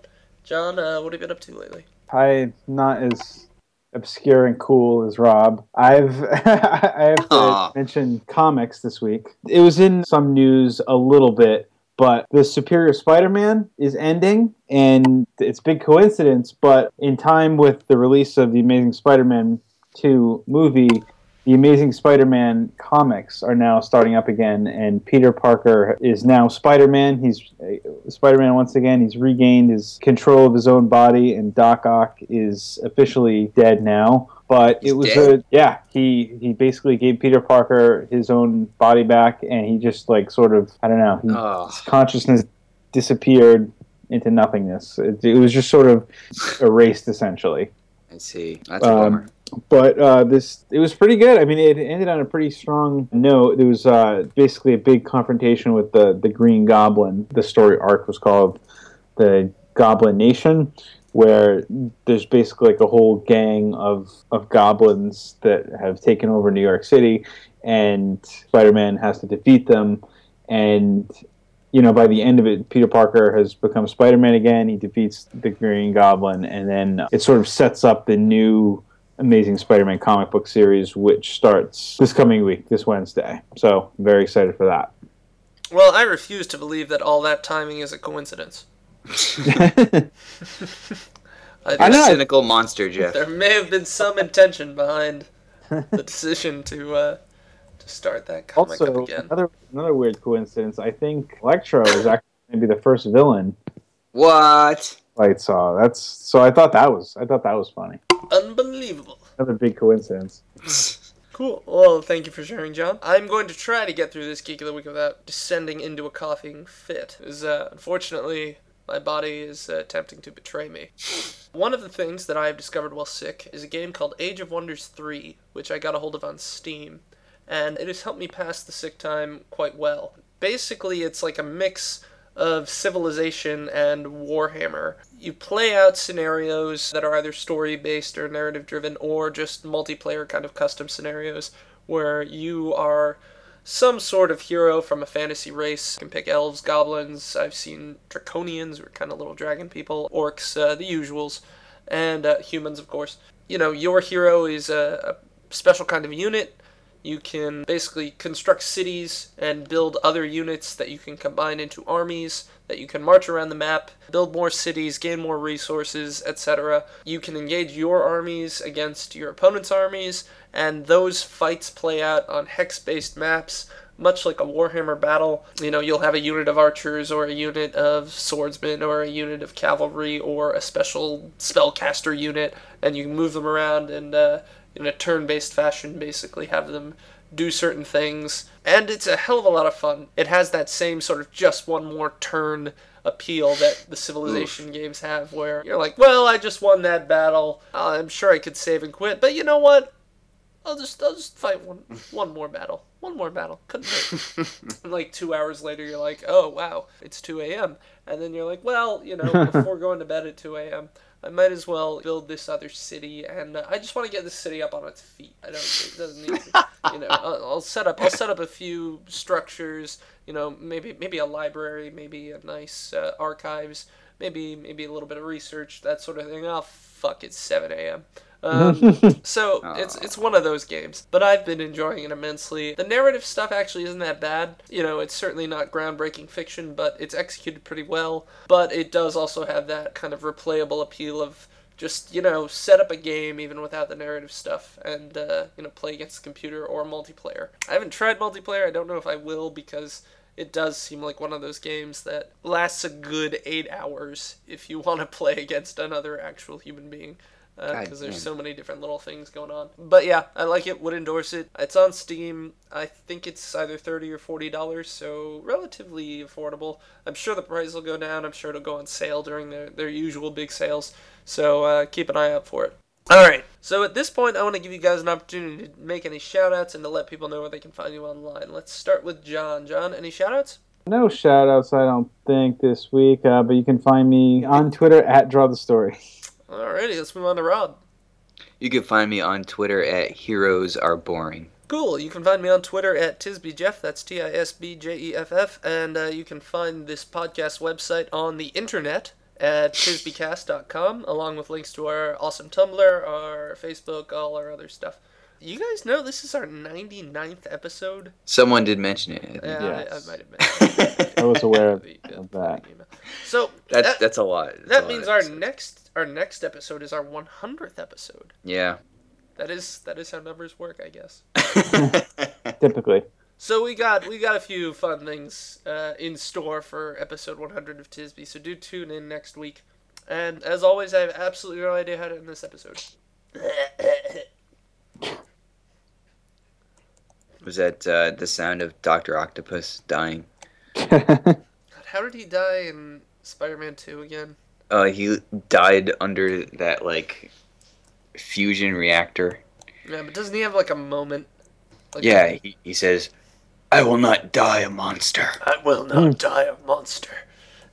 John, uh, what have you been up to lately? I'm not as obscure and cool as Rob. I've I have to mention comics this week. It was in some news a little bit, but the Superior Spider-Man is ending, and it's big coincidence. But in time with the release of the Amazing Spider-Man 2 movie, the Amazing Spider-Man comics are now starting up again, and Peter Parker is now Spider-Man. He's uh, Spider-Man once again. He's regained his control of his own body, and Doc Ock is officially dead now. But it was dead? a yeah. He he basically gave Peter Parker his own body back, and he just like sort of I don't know. He, Oh. His consciousness disappeared into nothingness. It, it was just sort of erased essentially I see. That's a Um, bummer. But uh, this it was pretty good. I mean, it ended on a pretty strong note. There was uh, basically a big confrontation with the the Green Goblin. The story arc was called the Goblin Nation, where there's basically like a whole gang of of goblins that have taken over New York City, and Spider-Man has to defeat them. And you know, by the end of it, Peter Parker has become Spider-Man again. He defeats the Green Goblin, and then it sort of sets up the new Amazing Spider-Man comic book series, which starts this coming week, this Wednesday. So, I'm very excited for that. Well, I refuse to believe that all that timing is a coincidence. I I know. Cynical monster, Jeff. there may have been some intention behind the decision to uh, to start that comic up also, again. another another weird coincidence. I think Electro is actually going to be the first villain What? I saw. That's so. I thought that was I thought that was funny. Unbelievable. Another big coincidence. Cool. Well, thank you for sharing, John. I'm going to try to get through this geek of the week without descending into a coughing fit. As uh, unfortunately, my body is uh, attempting to betray me. One of the things that I have discovered while sick is a game called Age of Wonders 3, which I got a hold of on Steam, and it has helped me pass the sick time quite well. Basically, it's like a mix of Civilization and Warhammer. You play out scenarios that are either story based or narrative driven, or just multiplayer kind of custom scenarios where you are some sort of hero from a fantasy race. You can pick elves, goblins. I've seen draconians, or kind of little dragon people, orcs, uh, the usuals, and uh, humans, of course. You know, your hero is a, a special kind of unit. You can basically construct cities and build other units that you can combine into armies, that you can march around the map, build more cities, gain more resources, etc. You can engage your armies against your opponent's armies, and those fights play out on hex based maps. Much like a Warhammer battle, you know, you'll have a unit of archers or a unit of swordsmen or a unit of cavalry or a special spellcaster unit, and you can move them around and uh, in a turn-based fashion basically have them do certain things. And it's a hell of a lot of fun. It has that same sort of just one more turn appeal that the civilization games have where you're like well i just won that battle. I'm sure i could save and quit but you know what? I'll just i'll just fight one one more battle. One more battle. Couldn't hurt. And like two hours later you're like oh wow it's 2 a.m and then you're like well you know before going to bed at 2 a.m I might as well build this other city, and uh, I just want to get this city up on its feet. I don't. It doesn't need. You know, I'll, I'll set up. I'll set up a few structures. You know, maybe maybe a library, maybe a nice uh, archives, maybe maybe a little bit of research, that sort of thing. Oh fuck! It's seven a.m. Um, so it's it's one of those games, but I've been enjoying it immensely. The narrative stuff actually isn't that bad. You know, it's certainly not groundbreaking fiction, but it's executed pretty well. But it does also have that kind of replayable appeal of just you know set up a game even without the narrative stuff and uh, you know play against the computer or multiplayer. I haven't tried multiplayer. I don't know if I will because it does seem like one of those games that lasts a good eight hours if you want to play against another actual human being because God there's so many different little things going on. But yeah, I like it. Would endorse it. It's on Steam. I think it's either thirty or forty dollars, so relatively affordable. I'm sure the price will go down. I'm sure it'll go on sale during their their usual big sales. So uh, keep an eye out for it. All right. So at this point, I want to give you guys an opportunity to make any shout outs and to let people know where they can find you online. Let's start with John. John, any shout outs? No shout outs, I don't think, this week, uh, but you can find me on Twitter at Draw the Story. Alrighty, let's move on to Rob. You can find me on Twitter at Heroes Are Boring. Cool. You can find me on Twitter at TisbyJeff. That's T I S B J E F F. And uh, you can find this podcast website on the internet at tisbycast.com, along with links to our awesome Tumblr, our Facebook, all our other stuff. You guys know this is our 99th episode? Someone did mention it. I. Yeah, Yes. I, I might have mentioned it. I was aware of, of that. So That's that, that's a lot. That's that lot means of our episodes. next our next episode is our 100th episode. Yeah. That is that is how numbers work, I guess. Typically. So we got we got a few fun things uh, in store for episode 100 of Tisby. So do tune in next week. And as always, I have absolutely no idea how to end this episode. Was that uh, the sound of Doctor Octopus dying? God, how did he die in Spider-Man 2 again? Uh, he died under that like fusion reactor. Yeah, but doesn't he have like a moment? Like yeah, he, he says, "I will not die a monster." I will not hmm. die a monster.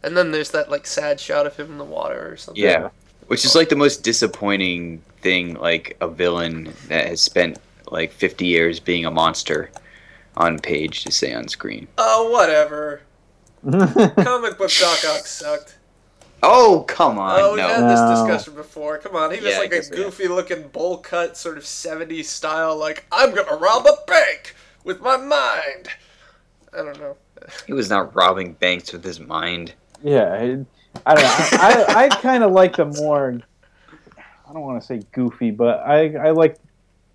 And then there's that like sad shot of him in the water or something. Yeah, which is like the most disappointing thing, like a villain that has spent like 50 years being a monster on page to say on screen. Oh, whatever. Comic book Doc Ock sucked. Oh, come on. Oh, we've no. had this discussion before. Come on, he was Yeah, like a guess we have. goofy looking bowl cut, sort of 70s style, like, I'm gonna rob a bank with my mind. I don't know. He was not robbing banks with his mind. Yeah, it, I don't know. I, I, I kind of like the more. I don't want to say goofy, but I I like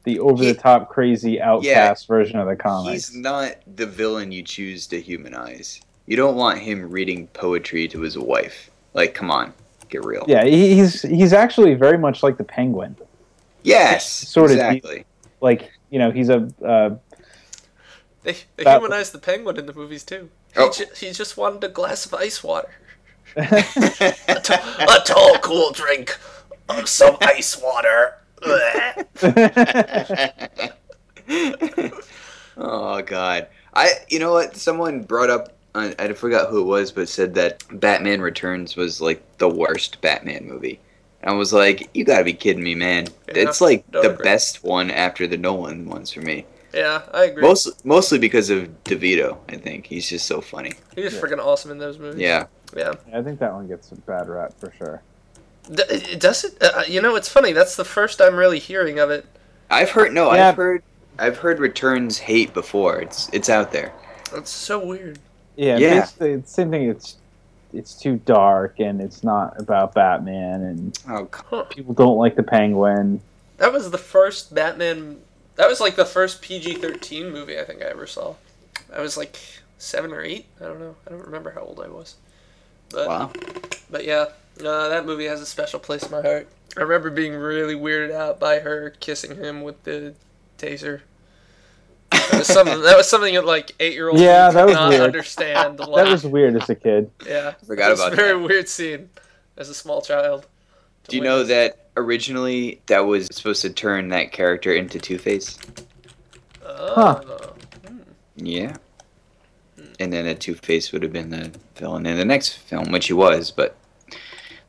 the over the top crazy outcast version of the comic. He's not the villain you choose to humanize. You don't want him reading poetry to his wife. Like, come on, get real. Yeah, he's he's actually very much like the Penguin. Yes, Sort of exactly. Like you know, he's a uh, They, they That- humanized the penguin in the movies, too. He, Oh. ju- he just wanted a glass of ice water. a, t- a tall, cool drink of some ice water. oh God, I you know what? Someone brought up. I I forgot who it was, but said that Batman Returns was like the worst Batman movie. And I was like, you gotta be kidding me, man! Yeah, it's like don't the agree. best one after the Nolan ones for me. Yeah, I agree. Most mostly because of DeVito. I think he's just so funny. he was freaking awesome in those movies. Yeah. Yeah. I think that one gets a bad rap for sure. D- it does it? Uh, you know, it's funny. That's the first I'm really hearing of it. I've heard no. Yeah. I've heard. I've heard Returns hate before. It's it's out there. That's so weird. Yeah, Yeah. basically it's the same thing. It's it's too dark and it's not about Batman and Oh, Huh. people don't like the Penguin. That was the first Batman. That was like the first PG-13 movie I think I ever saw. I was like seven or eight. I don't know. I don't remember how old I was. But wow. but yeah, uh, that movie has a special place in my heart. I remember being really weirded out by her kissing him with the taser. That was something. that was something that like eight-year-old Yeah, that could was not weird. understand. That was weird as a kid. yeah. Forgot it was about a very that. weird scene as a small child. Do you know that originally that was supposed to turn that character into Two Face? Oh. Hmm. Yeah. And then a Two Face would have been the villain in the next film, which he was, but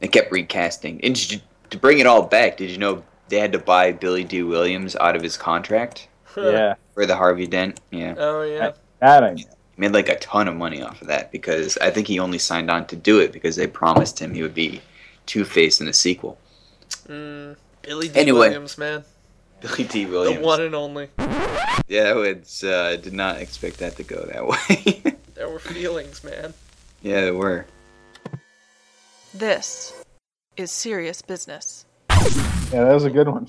they kept recasting. And did you- to bring it all back, did you know they had to buy Billy Dee Williams out of his contract Yeah, for the Harvey Dent? Yeah. Oh yeah. that I know. Made like a ton of money off of that because I think he only signed on to do it because they promised him he would be Two Face in the sequel. Mm, Billy Dee Anyway. Williams, man, Billy Dee Williams. The one and only. Yeah, I uh, did not expect that to go that way. There were feelings, man. yeah, there were. This is serious business. Yeah, that was a good one.